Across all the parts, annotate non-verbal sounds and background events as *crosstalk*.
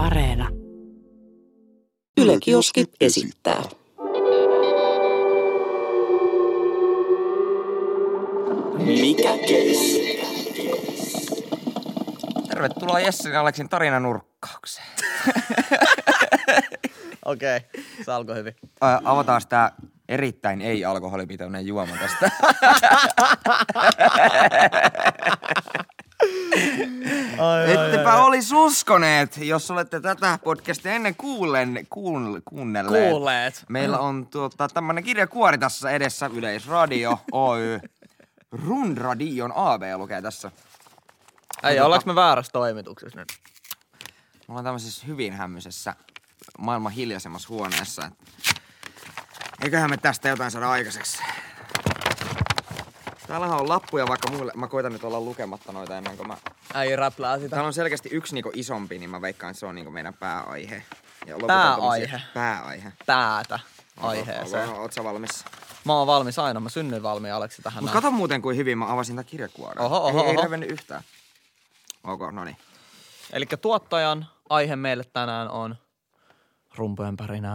Areena. Yle Kioski esittää. Mikä keissi? Tervetuloa Jessin ja Aleksin tarinanurkkaukseen. *laughs* Okei, okay. se alkoi hyvin. Ää, avataan tää erittäin ei-alkoholipitoinen juoma tästä. *laughs* Ai, Ettepä olisi uskoneet, jos olette tätä podcastia ennen kuullen, kuun, kuunnelleet. Kuulleet. Meillä on tuota, tämmönen kirjakuori tässä edessä, Yleisradio Oy. Runradion AB lukee tässä. Ei, ollaanko me väärässä toimituksessa nyt? Me ollaan tämmöisessä hyvin hämmöisessä maailman hiljaisemmassa huoneessa. Eiköhän me tästä jotain saada aikaiseksi. Täällähän on lappuja, vaikka mulle, mä koitan nyt olla lukematta noita ennen kuin mä... Ei räplää sitä. Täällä on selkeästi yksi niinku isompi, niin mä veikkaan, että se on niinku meidän pääaihe. Ja Pääaihe? Pääaihe. Päätä aiheeseen. oot- Oot sä valmis? Mä oon valmis aina, mä synnyin valmiin Aleksi tähän Mut näin. kato muuten, kuin hyvin mä avasin tää kirjakuoren. Oho, oho, ei, ei oho. revennyt yhtään. Ok, no niin. Eli tuottajan aihe meille tänään on rumpujen pärinää.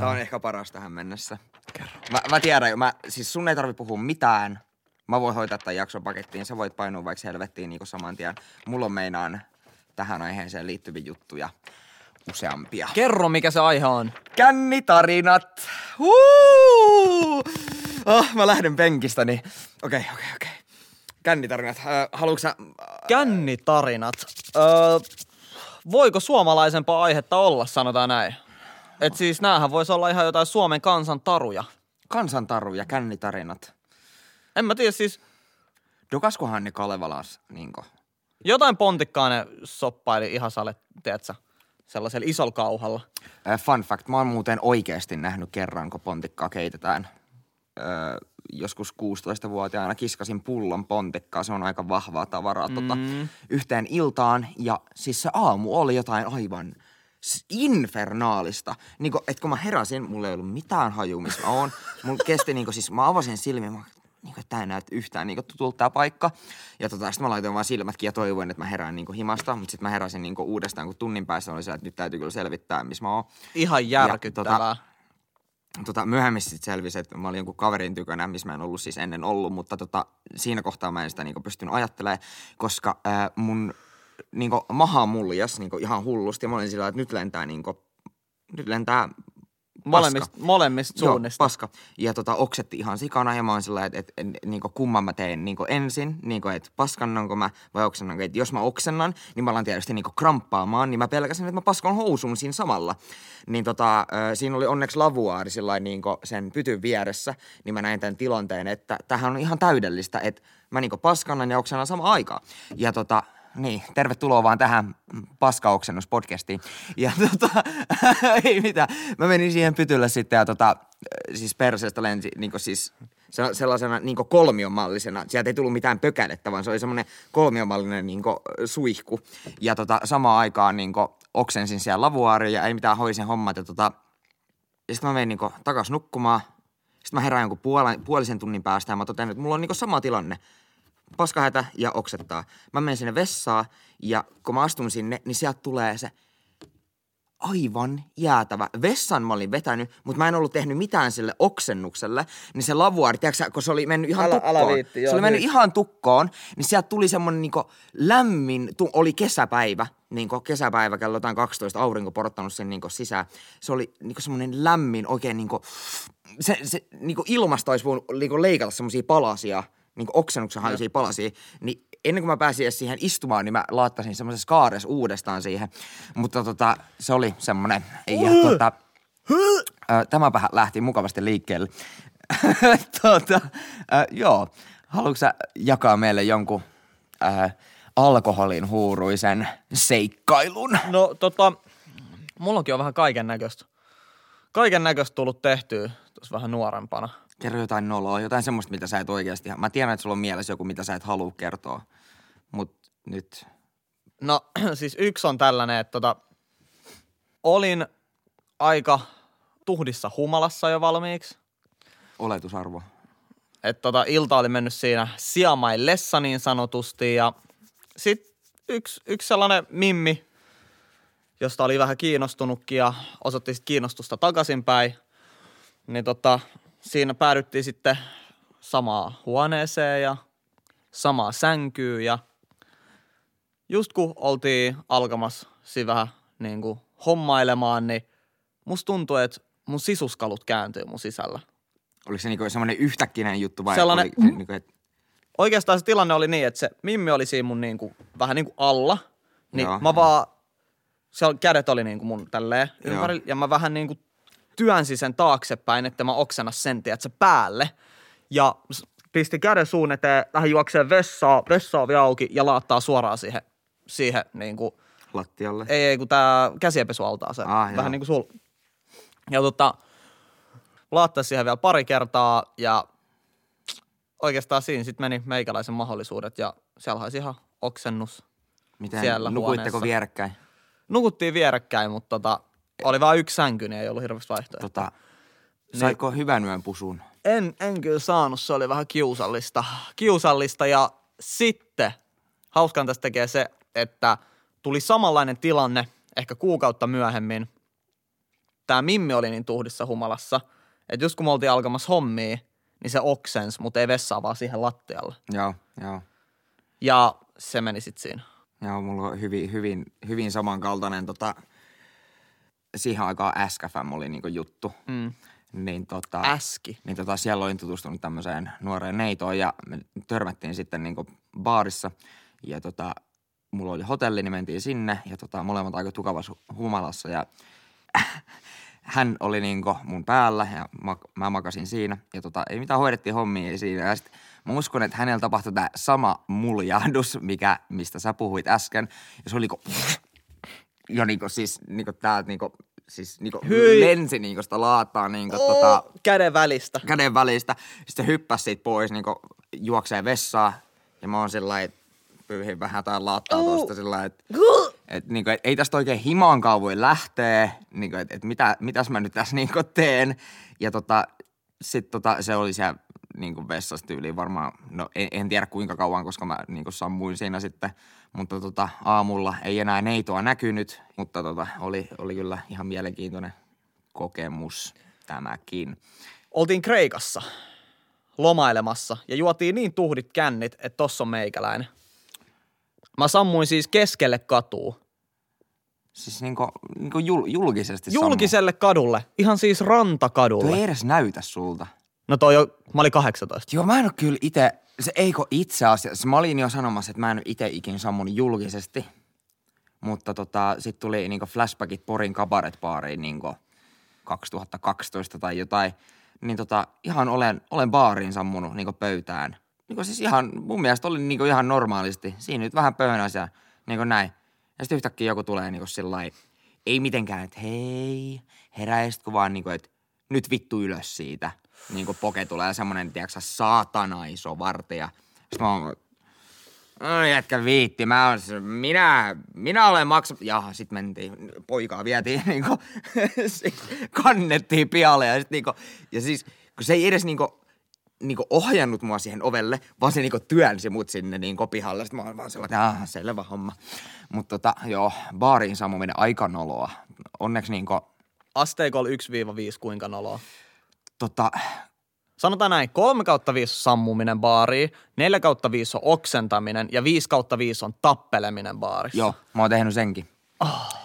Tää on ehkä paras tähän mennessä. Mä, mä tiedän jo, mä, siis sun ei tarvi puhua mitään. Mä voin hoitaa tämän jakson pakettiin, sä voit painua vaikka helvettiin niin saman tien. Mulla on meinaan tähän aiheeseen liittyviä juttuja useampia. Kerro, mikä se aihe on. Kännitarinat! Huu! Oh, mä lähden penkistäni. Okei, okei, okei. Kännitarinat. Äh, haluatko sä... Kännitarinat. Öö, voiko suomalaisempaa aihetta olla, sanotaan näin? Et siis näähän voisi olla ihan jotain Suomen kansan taruja. Kännitarinat. En mä tiedä siis, Dokaskohan ne Kalevalas, niinko? jotain pontikkaa ne soppaili ihan sale, tiedätkö, sellaisella isolla kauhalla. Äh, fun fact, mä oon muuten oikeasti nähnyt kerran, kun pontikkaa keitetään. Äh, joskus 16-vuotiaana kiskasin pullon pontikkaa, se on aika vahvaa tavaraa tota, Mm. yhteen iltaan. Ja siis se aamu oli jotain aivan infernaalista. Niin kun, et kun mä heräsin, mulla ei ollut mitään hajua, missä mä oon. Mulla kesti niin siis, mä avasin silmiä, mä niin kuin, tää ei näytä yhtään niin tutulta tää paikka. Ja tota, sitten mä laitoin vaan silmätkin ja toivoin, että mä herään niin himasta. Mutta sitten mä heräsin niin uudestaan, kun tunnin päässä oli se, että nyt täytyy kyllä selvittää, missä mä oon. Ihan järkyttävää. tota, Tota, myöhemmin sitten selvisi, että mä olin jonkun kaverin tykönä, missä mä en ollut siis ennen ollut, mutta tota, siinä kohtaa mä en sitä niinku pystynyt ajattelemaan, koska ää, mun niinku, maha muljas niinku, ihan hullusti. Mä olin sillä että nyt lentää, niinku, nyt lentää molemmista, molemmista Joo, suunnista. paska. Ja tota, oksetti ihan sikana ja mä oon sillä että et, et, niinku, kumman mä teen niinku ensin, niinku, että paskannanko mä vai oksennanko. Et jos mä oksennan, niin mä alan tietysti niinku kramppaamaan, niin mä pelkäsin, että mä paskan housun siinä samalla. Niin tota, siinä oli onneksi lavuaari sillain niinku sen pytyn vieressä, niin mä näin tämän tilanteen, että tähän on ihan täydellistä, että mä niinku paskannan ja oksennan samaan aikaan. Ja tota, niin, tervetuloa vaan tähän paskaoksennuspodcastiin. Ja *laughs* tota, ei mitään. Mä menin siihen pytylle sitten ja tota, siis perseestä lensi niin siis se- sellaisena niin kolmiomallisena. Sieltä ei tullut mitään pökälettä, vaan se oli semmoinen kolmiomallinen niin suihku. Ja tota, samaan aikaan niin oksensin siellä lavuaariin ja ei mitään hoisin hommat. Ja tota, ja sitten mä menin niin takas nukkumaan. Sitten mä herään jonkun puolisen tunnin päästä ja mä totean, että mulla on niin sama tilanne paskahätä ja oksettaa. Mä menen sinne vessaan ja kun mä astun sinne, niin sieltä tulee se aivan jäätävä. Vessan mä olin vetänyt, mutta mä en ollut tehnyt mitään sille oksennukselle. Niin se lavuaari, tiedätkö kun se oli mennyt ihan Ala- tukkoon. alaviitti, joo, se oli mennyt hyvin. ihan tukkoon, niin sieltä tuli semmonen niinku lämmin, oli kesäpäivä, niinku kesäpäivä kello jotain 12, aurinko porottanut sen niinku sisään. Se oli niinku semmonen lämmin, oikein niinku, se, se niinku ilmasta olisi voinut niinku leikata semmosia palasia, niinku oksennuksen hajuisia palasia, niin ennen kuin mä pääsin edes siihen istumaan, niin mä laattasin semmoisessa kaares uudestaan siihen. Mutta tota, se oli semmonen, ja tota, Ö, tämäpä lähti mukavasti liikkeelle. *laughs* tota, ö, joo, haluatko sä jakaa meille jonkun ö, alkoholin huuruisen seikkailun? No tota, mullakin on vähän kaiken näköistä. Kaiken näköistä tullut tehtyä tuossa vähän nuorempana. Kerro jotain noloa, jotain semmoista, mitä sä et oikeasti... Mä tiedän, että sulla on mielessä joku, mitä sä et halua kertoa. Mut nyt... No *clears throat* siis yksi on tällainen, että tota, olin aika tuhdissa humalassa jo valmiiksi. Oletusarvo. Että tota, ilta oli mennyt siinä siamaillessa niin sanotusti ja sit yksi, yksi sellainen mimmi josta oli vähän kiinnostunutkin ja osoitti sit kiinnostusta takaisinpäin. Niin tota, siinä päädyttiin sitten samaa huoneeseen ja samaa sänkyyn ja just kun oltiin alkamassa siinä vähän niin kuin hommailemaan, niin musta tuntui, että mun sisuskalut kääntyy mun sisällä. Oliko se niinku semmoinen yhtäkkinen juttu vai Sellainen- oli, se, niinku, et, Oikeastaan se tilanne oli niin, että se Mimmi oli siinä mun niin kuin, vähän niin kuin alla, niin Joo, mä vaan, se oli- kädet oli niin kuin mun tälleen Joo. ympäri ja mä vähän niin kuin työnsin sen taaksepäin, että mä oksena sen, se päälle. Ja pisti käden suun eteen, lähdin juokseen vessaa, vessa ovi auki ja laattaa suoraan siihen, siihen niin kuin, lattialle? ei, ei kun tää käsienpesualtaaseen. Ah, joo. vähän niin kuin sul. Ja tota, laattasi siihen vielä pari kertaa ja oikeastaan siinä sitten meni meikäläisen mahdollisuudet ja siellä haisi ihan oksennus. Miten, siellä nukuitteko huoneessa. vierekkäin? Nukuttiin vierekkäin, mutta tota, oli vain yksi sänky, niin ei ollut hirveästi vaihtoehtoja. Tota, saiko hyvän yön pusun? En, en kyllä saanut, se oli vähän kiusallista. Kiusallista ja sitten hauskan tästä tekee se, että tuli samanlainen tilanne ehkä kuukautta myöhemmin. Tämä Mimmi oli niin tuhdissa humalassa, että just kun me oltiin alkamassa hommia, niin se oksens, mutta ei vessaa vaan siihen lattialle. Joo, joo. Ja se meni sitten siinä. Joo, mulla on hyvin, hyvin, hyvin samankaltainen tota, siihen aikaan SKFM oli niinku juttu. Mm. Niin, tota, Äski. niin tota, siellä olin tutustunut tämmöiseen nuoreen neitoon ja me törmättiin sitten niinku baarissa. Ja tota, mulla oli hotelli, niin mentiin sinne ja tota, molemmat aika tukavassa humalassa ja *clears throat* hän oli niinku mun päällä ja mä, mä makasin siinä. Ja tota, ei mitään hoidettiin hommia siinä. Ja sit mä uskon, että hänellä tapahtui tämä sama muljahdus, mikä, mistä sä puhuit äsken. Ja se oli niinku, ja niinku siis niinku täältä niinku, siis niinku Hyi. lensi niinku sitä laataa niinku tota, Oh, käden välistä. käden välistä. Sitten se hyppäsi siitä pois, niin juoksee vessaan. Ja mä oon sillä pyyhin vähän tai laattaa Oh. tuosta sillä että et, niin et, ei tästä oikein himaankaan voi lähteä, niin että et mitä, mitäs mä nyt tässä niin teen. Ja tota, sitten tota, se oli siellä niin vessassa tyyliin varmaan, no en, en, tiedä kuinka kauan, koska mä niin sammuin siinä sitten. Mutta tota, aamulla ei enää neitoa näkynyt, mutta tota, oli, oli kyllä ihan mielenkiintoinen kokemus tämäkin. oltiin Kreikassa lomailemassa ja juotiin niin tuhdit kännit, että tossa on meikäläinen. Mä sammuin siis keskelle katua. Siis niinku, niinku jul, julkisesti Julkiselle kadulle. Ihan siis sammu. Tuo rantakadulle. ei edes näytä sulta. No toi jo, mä olin 18. Joo, mä en oo kyllä itse, se eikö itse asiassa, mä olin jo sanomassa, että mä en itse ikin sammunut julkisesti. Mutta tota, sit tuli niinku flashbackit Porin kabaret-baariin niinku 2012 tai jotain. Niin tota, ihan olen, olen baariin sammunut niinku pöytään. Niinku siis ihan, mun mielestä oli niinku ihan normaalisti. Siinä nyt vähän pöhönäisiä, niinku näin. Ja sitten yhtäkkiä joku tulee niinku sillä ei mitenkään, että hei, heräisitkö vaan niinku, että nyt vittu ylös siitä. Niinku poke tulee semmonen, tiedätkö saatana iso vartija. Sitten mä oon, Ai jätkä viitti, mä oon, minä, minä olen maksanut. Jaha, sit mentiin, poikaa vietiin *laughs* niinku, sit kannettiin pialle ja sit niinku, ja siis, kun se ei edes niinku, niinku ohjannut mua siihen ovelle, vaan se niinku työnsi mut sinne niinku pihalle. Sitten mä oon vaan sellainen, että selvä homma. Mutta tota, joo, baariin sammuminen aika noloa. Onneksi niinku, Asteikolla 1-5 kuinka noloa. Tota, Sanotaan näin, 3 kautta 5 on sammuminen baariin, 4 kautta 5 on oksentaminen ja 5 kautta 5 on tappeleminen baarissa. Joo, mä oon tehnyt senkin. Oh.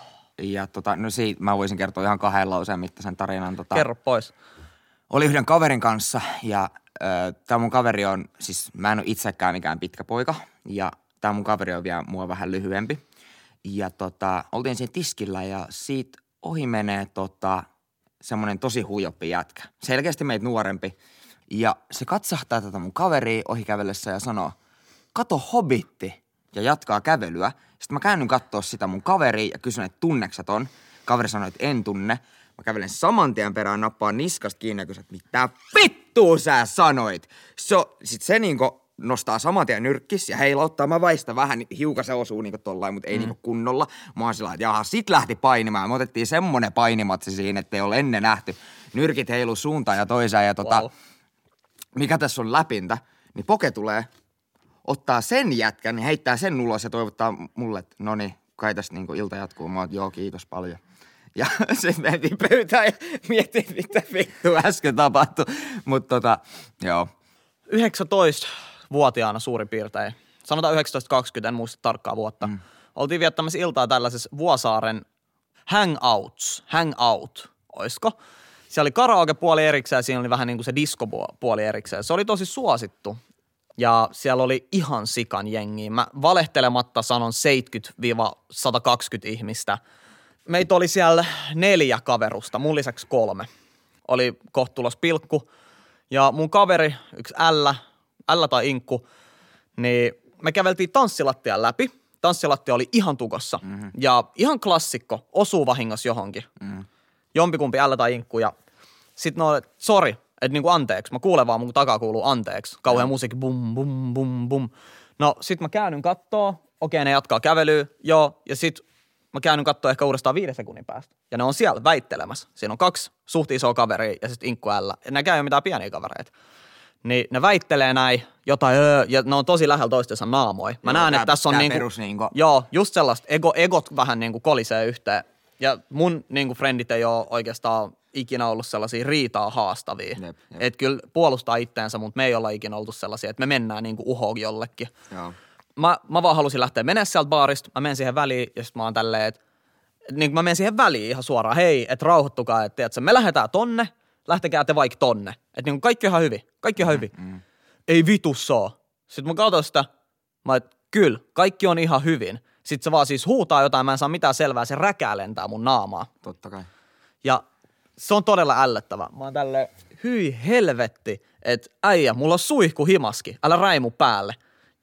Ja tota, no siitä mä voisin kertoa ihan kahden lauseen mittaisen tarinan. Tota, Kerro pois. Oli yhden kaverin kanssa ja äh, tämä mun kaveri on, siis mä en ole itsekään mikään pitkä poika ja tämä mun kaveri on vielä mua vähän lyhyempi. Ja tota, oltiin siinä tiskillä ja siitä ohi menee tota, semmoinen tosi huijoppi jätkä. Selkeästi meitä nuorempi. Ja se katsahtaa tätä mun kaveria ohi kävellessä ja sanoo, kato hobitti. Ja jatkaa kävelyä. Sitten mä käännyn katsoa sitä mun kaveria ja kysyn, että tunneksä ton? Kaveri sanoi, että en tunne. Mä kävelen saman tien perään, nappaan niskasta kiinni ja kysyn, että mitä vittua sä sanoit? So, sit se niinku nostaa saman tien nyrkkis ja heilauttaa. Mä väistän vähän, niin hiukan se osuu niinku tollain, mutta ei niinku kunnolla. Mä oon sillä että jaha, sit lähti painimaan. Me otettiin semmonen painimatsi siinä, että ei ole ennen nähty. Nyrkit heilu suuntaan ja toiseen ja tota, Wow. mikä tässä on läpintä, niin Poke tulee, ottaa sen jätkän ja heittää sen ulos ja toivottaa mulle, että no niin, kai tästä niinku ilta jatkuu. Mä oon, joo, kiitos paljon. Ja *laughs* sitten mentiin pöytään ja miettii, mitä vittu äsken tapahtui. Mutta tota, joo. 19-vuotiaana suurin piirtein, sanotaan 19-20, en muista tarkkaa vuotta, mm. oltiin viettämässä iltaa tällaisessa Vuosaaren hangouts, hangout, oisko? Siellä oli karaoke puoli erikseen ja siinä oli vähän niin kuin se disco puoli erikseen. Se oli tosi suosittu ja siellä oli ihan sikan jengiä. Mä valehtelematta sanon 70-120 ihmistä. Meitä oli siellä neljä kaverusta, mun lisäksi kolme. Oli kohtulos pilkku. Ja mun kaveri, yksi L, L tai Inkku, niin me käveltiin tanssilattian läpi. Tanssilattia oli ihan tukossa. Mm-hmm. Ja ihan klassikko, osuu vahingossa johonkin. Mm-hmm. Jompikumpi L tai Inkku ja sit no, sorry, että niinku anteeksi. Mä kuulen vaan, mun takaa kuuluu anteeksi. Kauhean mm. musiikki, bum, bum, bum, bum. No sit mä käännyn kattoo, okei ne jatkaa kävelyä, joo, ja sit mä käännyn kattoo ehkä uudestaan viiden sekunnin päästä. Ja ne on siellä väittelemässä. Siinä on kaksi suht isoa kaveria ja sitten Inkku L. Ja nekään ei ole mitään pieniä kavereita. Niin ne väittelee näin jotain, öö, ja ne on tosi lähellä toistensa naamoja. Mä näen, että tässä on niinku, perus niinku, joo, just sellaista, ego, egot vähän niinku kolisee yhteen. Ja mun niinku frendit ei ole oikeastaan ikinä ollut sellaisia riitaa haastavia. Jep, jep. Että kyllä puolustaa itteensä, mutta me ei olla ikinä oltu sellaisia, että me mennään niinku uhoon jollekin. Joo. Mä, mä vaan halusin lähteä menemään sieltä baarista, mä menen siihen väliin ja sitten mä oon tälleen, että niin mä menen siihen väliin ihan suoraan, hei, että rauhoittukaa, että tiedätkö, me lähdetään tonne, lähtekää te vaikka tonne. Että niin kaikki on ihan hyvin, kaikki on mm, hyvin. Mm. Ei vitu saa. Sitten mä katson sitä, mä että kyllä, kaikki on ihan hyvin. Sitten se vaan siis huutaa jotain, mä en saa mitään selvää, se räkää lentää mun naamaa. Totta kai. Ja se on todella ällöttävä. Mä oon tälle, hyi helvetti, että äijä, mulla on suihku himaski, älä räimu päälle.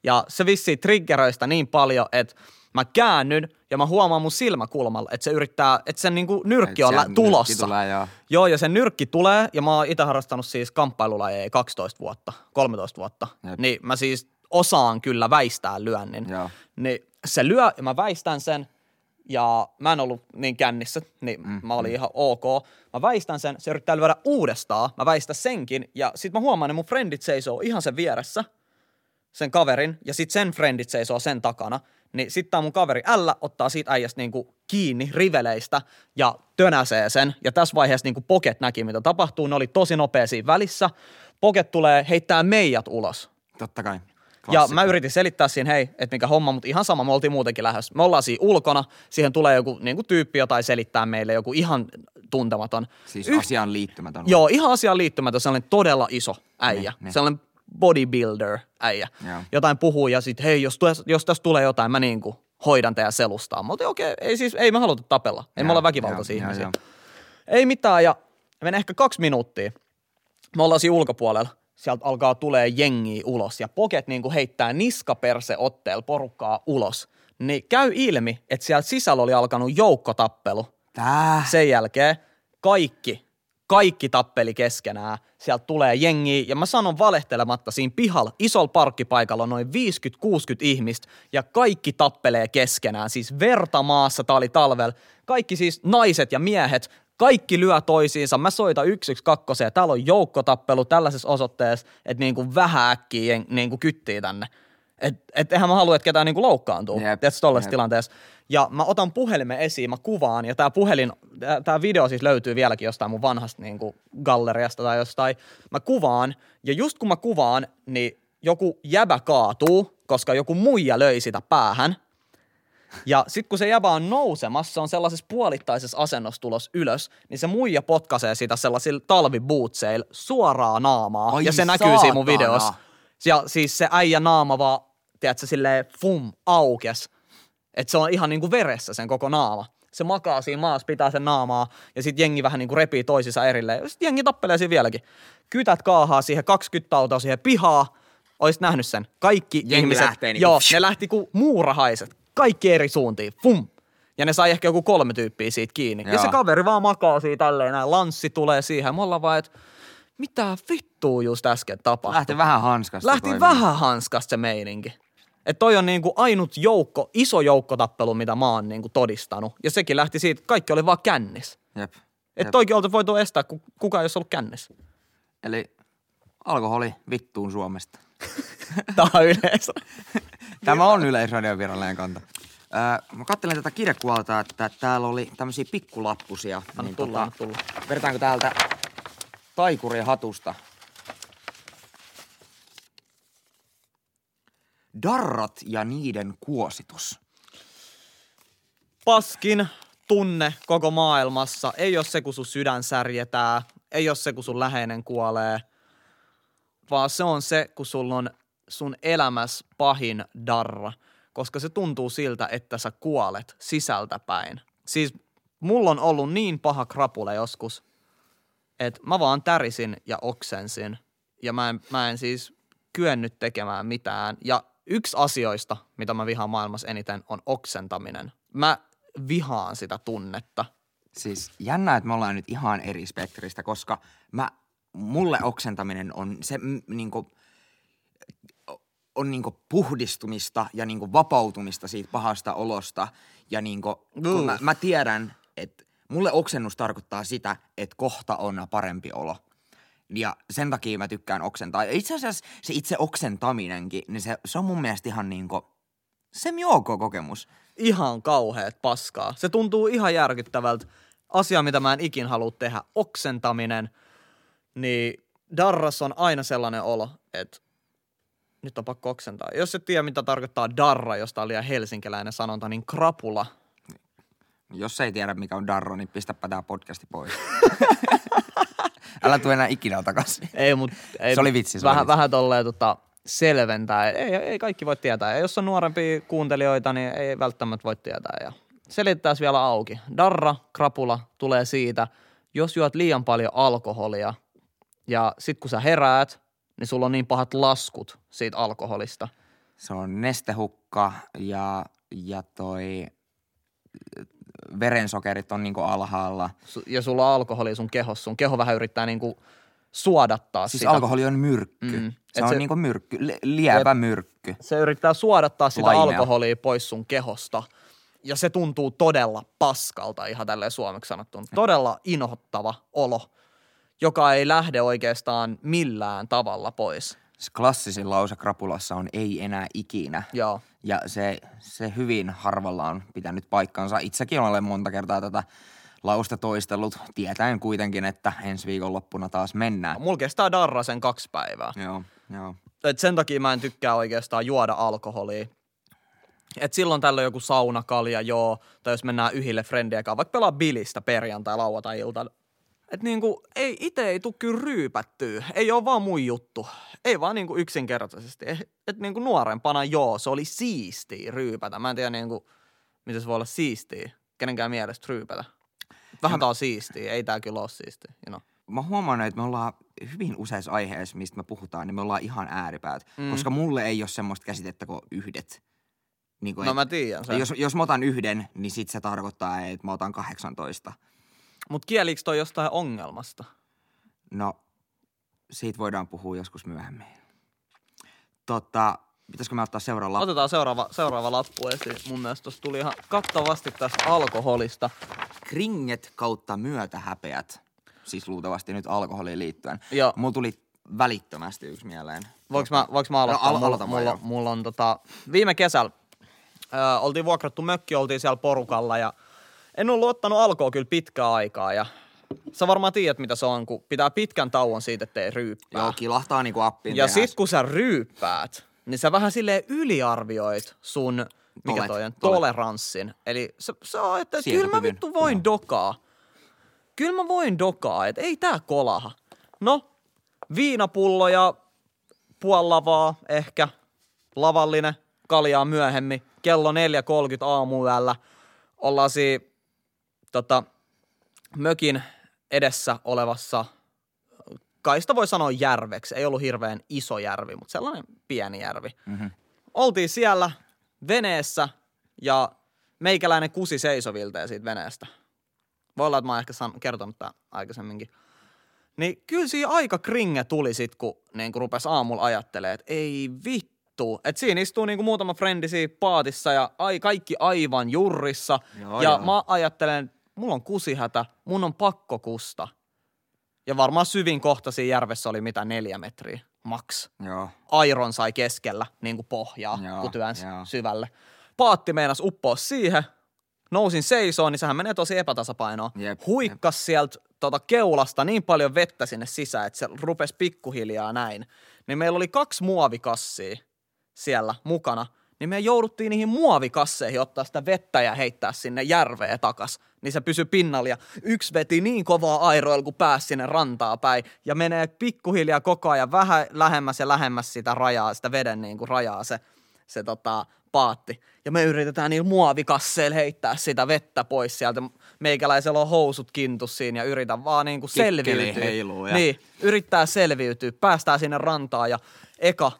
Ja se vissi triggeröistä niin paljon, että mä käännyn ja mä huomaan mun silmäkulmalla, että se yrittää, että sen niinku nyrkki on lä- tulossa. Tulee, joo. joo, ja sen nyrkki tulee, ja mä oon itse harrastanut siis kamppailulajeja 12 vuotta, 13 vuotta. Jep. Niin mä siis osaan kyllä väistää lyönnin. Joo. Niin se lyö, ja mä väistän sen, ja mä en ollut niin kännissä, niin mm, mä olin mm. ihan ok. Mä väistän sen, se yrittää lyödä uudestaan, mä väistän senkin, ja sit mä huomaan, että mun frendit seisoo ihan sen vieressä, sen kaverin, ja sit sen frendit seisoo sen takana. Niin sit tää mun kaveri L ottaa siitä äijästä niinku kiinni riveleistä ja tönäsee sen. Ja tässä vaiheessa niinku Pocket näki, mitä tapahtuu. Ne oli tosi nopea siinä välissä. Pocket tulee heittää meijät ulos. Totta kai. Ja mä yritin selittää siinä, hei, että mikä homma, mutta ihan sama, me oltiin muutenkin lähes. Me ollaan siinä ulkona, siihen tulee joku niin kuin tyyppi jotain selittää meille, joku ihan tuntematon. Siis Yh- asiaan liittymätön. Joo, ihan asiaan liittymätön, sellainen todella iso äijä. Ne, ne. Sellainen bodybuilder äijä. Joo. Jotain puhuu ja sitten, hei, jos, jos tästä tulee jotain, mä niin kuin hoidan teidän selustaa. Mä oltiin, okei, okay, ei siis, ei me haluta tapella. Ei me olla väkivaltaisia ja, ihmisiä. Ja, ja. Ei mitään, ja menee ehkä kaksi minuuttia. Me ollaan siinä ulkopuolella sieltä alkaa tulee jengi ulos ja Poket niin kuin heittää niskaperse otteella porukkaa ulos, niin käy ilmi, että siellä sisällä oli alkanut joukkotappelu. Tää. Sen jälkeen kaikki, kaikki tappeli keskenään. Sieltä tulee jengi ja mä sanon valehtelematta siinä pihalla, isolla parkkipaikalla on noin 50-60 ihmistä ja kaikki tappelee keskenään. Siis verta maassa, tää oli talvel. Kaikki siis naiset ja miehet kaikki lyö toisiinsa. Mä soitan kakkoseen. Täällä on joukkotappelu tällaisessa osoitteessa, että niinku vähän äkkiä niinku kyttii tänne. Että et eihän mä halua, että ketään niinku loukkaantuu. Yep. Tiedätkö, tilanteessa. Ja mä otan puhelimen esiin, mä kuvaan, ja tää puhelin, tää video siis löytyy vieläkin jostain mun vanhasta niinku galleriasta tai jostain. Mä kuvaan, ja just kun mä kuvaan, niin joku jäbä kaatuu, koska joku muija löi sitä päähän – ja sitten kun se jäbä on nousemassa, se on sellaisessa puolittaisessa asennossa tulos ylös, niin se muija potkaisee sitä sellaisilla talvibootseilla suoraa naamaa. Ai ja se saatana. näkyy siinä mun videossa. Ja siis se äijä naama vaan, tiedätkö, silleen fum, aukes. Että se on ihan niinku veressä sen koko naama. Se makaa siinä maassa, pitää sen naamaa ja sitten jengi vähän niinku repii toisissa erilleen. Sitten jengi tappelee siinä vieläkin. Kytät kaahaa siihen 20 autoa siihen pihaa. Oisit nähnyt sen. Kaikki jengi ihmiset. Lähtee niinku... Joo, ne lähti kuin muurahaiset kaikki eri suuntiin. Fum. Ja ne sai ehkä joku kolme tyyppiä siitä kiinni. Joo. Ja se kaveri vaan makaa siitä tälleen näin. Lanssi tulee siihen. Me ollaan vaan, että mitä vittua just äsken tapahtui. Lähti vähän hanskasta. Lähti toimii. vähän hanskasta se meininki. Että toi on niinku ainut joukko, iso joukkotappelu, mitä mä oon niinku todistanut. Ja sekin lähti siitä, kaikki oli vaan kännis. Jep. Että toikin oltu voitu estää, kun kukaan ei olisi ollut kännis. Eli alkoholi vittuun Suomesta. *laughs* Tämä on yleensä. *laughs* Tämä on yleisradion virallinen kanta. Öö, mä kattelin tätä kirjekuolta, että täällä oli tämmöisiä pikkulappusia. Anna tulla, anna tulla. Vedetäänkö täältä taikurin hatusta? Darrat ja niiden kuositus. Paskin tunne koko maailmassa ei ole se, kun sun sydän särjetää, ei ole se, kun sun läheinen kuolee, vaan se on se, kun sulla on sun elämäs pahin darra, koska se tuntuu siltä, että sä kuolet sisältäpäin. Siis mulla on ollut niin paha krapule joskus, että mä vaan tärisin ja oksensin ja mä en, mä en siis kyennyt tekemään mitään. Ja yksi asioista, mitä mä vihaan maailmassa eniten, on oksentaminen. Mä vihaan sitä tunnetta. Siis jännä, että me ollaan nyt ihan eri spektristä, koska mä, mulle oksentaminen on se mm, niinku, on niinku puhdistumista ja niinku vapautumista siitä pahasta olosta. Ja niinku, kun mä, mä tiedän, että mulle oksennus tarkoittaa sitä, että kohta on parempi olo. Ja sen takia mä tykkään oksentaa. Ja itse asiassa se itse oksentaminenkin, niin se, se on mun mielestä ihan niinku, se ok kokemus. Ihan kauheet paskaa. Se tuntuu ihan järkyttävältä. Asia, mitä mä en ikin halua tehdä, oksentaminen, niin darras on aina sellainen olo, että nyt on pakko oksentaa. Jos et tiedä, mitä tarkoittaa darra, josta on liian helsinkiläinen sanonta, niin krapula. Jos ei tiedä, mikä on darro, niin pistäpä tää podcasti pois. *laughs* Älä tule enää ikinä takaisin. Ei, mut, *laughs* ei, Se oli vitsi, se vähän, oli vitsi. vähän tolleen tota, selventää. Ei, ei kaikki voi tietää. Ja jos on nuorempia kuuntelijoita, niin ei välttämättä voi tietää. Ja selitetään vielä auki. Darra, krapula tulee siitä, jos juot liian paljon alkoholia ja sit kun sä heräät, niin sulla on niin pahat laskut siitä alkoholista. Se on nestehukka ja, ja toi verensokerit on niinku alhaalla. Ja sulla on alkoholi sun kehossa. Sun keho vähän yrittää niinku suodattaa Siis sitä. alkoholi on myrkky. Mm. Mm. Et Se on se- niinku myrkky, li- lievä myrkky. se yrittää suodattaa sitä Laimea. alkoholia pois sun kehosta. Ja se tuntuu todella paskalta ihan tälleen suomeksi sanottuna. Todella inhottava olo, joka ei lähde oikeastaan millään tavalla pois. Klassisin lause krapulassa on ei enää ikinä. Joo. Ja se, se hyvin harvalla on pitänyt paikkansa. Itsekin olen monta kertaa tätä lausta toistellut, tietäen kuitenkin, että ensi viikon loppuna taas mennään. Mulla kestää darra sen kaksi päivää. Joo, joo. Et sen takia mä en tykkää oikeastaan juoda alkoholia. Et silloin tällöin joku saunakalja, joo, tai jos mennään yhille kanssa, vaikka pelaa bilistä perjantai, lauantai iltana. Et niinku, ei, ite ei tuu kyllä ryypättyä. Ei ole vaan mun juttu. Ei vaan niinku yksinkertaisesti. Et niinku nuorempana, joo, se oli siistiä ryypätä. Mä en tiedä niinku, miten se voi olla siistiä. Kenenkään mielestä ryypätä. Vähän tää on siistiä, ei tää kyllä ole siistiä, you know. Mä huomaan, että me ollaan hyvin useissa aiheissa, mistä me puhutaan, niin me ollaan ihan ääripäät. Mm. Koska mulle ei ole semmoista käsitettä kuin yhdet. Niin kuin, No et- mä tiedän sen. jos, jos mä otan yhden, niin sit se tarkoittaa, että mä otan 18. Mut kieliks toi jostain ongelmasta? No, siitä voidaan puhua joskus myöhemmin. Tota, pitäisikö me ottaa seuraava lappu? Otetaan seuraava, seuraava lappu esiin. Mun mielestä tuossa tuli ihan kattavasti tästä alkoholista. Kringet kautta myötähäpeät. Siis luultavasti nyt alkoholiin liittyen. Joo. Mulla tuli välittömästi yksi mieleen. Voinko mä, voinko mä aloittaa? No, al- mulla, mulla, joo. mulla on tota, viime kesällä ö, oltiin vuokrattu mökki, oltiin siellä porukalla ja en ollut ottanut alkoa kyllä pitkää aikaa ja sä varmaan tiedät mitä se on, kun pitää pitkän tauon siitä, ettei ryyppää. Joo, kilahtaa niinku appiin. Ja sit kun sä ryyppäät, niin sä vähän silleen yliarvioit sun mikä Tolet- toi on, tolet- toleranssin. Eli se, se on, että kyllä mä vittu voin joo. dokaa. Kyllä mä voin dokaa, että ei tää kolaha. No, viinapulloja, puoli lavaa ehkä, lavallinen, kaljaa myöhemmin, kello 4.30 aamuyöllä. Ollaan siinä tota, mökin edessä olevassa kai sitä voi sanoa järveksi. Ei ollut hirveän iso järvi, mutta sellainen pieni järvi. Mm-hmm. Oltiin siellä veneessä ja meikäläinen kusi seisovilteen siitä veneestä. Voi olla, että mä oon ehkä san- kertonut tämän aikaisemminkin. Niin kyllä siinä aika kringe tuli sit, kun niin kun rupes aamulla ajattelee, että ei vittu. Että siinä istuu niin kuin muutama frendi siinä paatissa ja ai, kaikki aivan jurrissa. Joo, ja joo. mä ajattelen, että mulla on kusihätä, mun on pakko kusta. Ja varmaan syvin kohta siinä järvessä oli mitä neljä metriä, maks. Joo. Airon sai keskellä niin kuin pohjaa, Joo, kun työnsi joo. syvälle. paatti meinas uppoa siihen. Nousin seisoon, niin sehän menee tosi epätasapainoon. Jep, Huikkas sieltä tota keulasta niin paljon vettä sinne sisään, että se rupesi pikkuhiljaa näin. Niin meillä oli kaksi muovikassia siellä mukana. Niin me jouduttiin niihin muovikasseihin ottaa sitä vettä ja heittää sinne järveen takas. Niin se pysyi pinnalla ja yksi veti niin kovaa airoilla, kun pääsi sinne rantaa päin. Ja menee pikkuhiljaa koko ajan vähän lähemmäs ja lähemmäs sitä rajaa, sitä veden niin kuin rajaa se, se tota, paatti. Ja me yritetään niillä muovikasseilla heittää sitä vettä pois sieltä. Meikäläisellä on housut kintus siinä ja yritän vaan niin kuin selviytyä. heiluu ja- Niin, yrittää selviytyä. Päästään sinne rantaan ja eka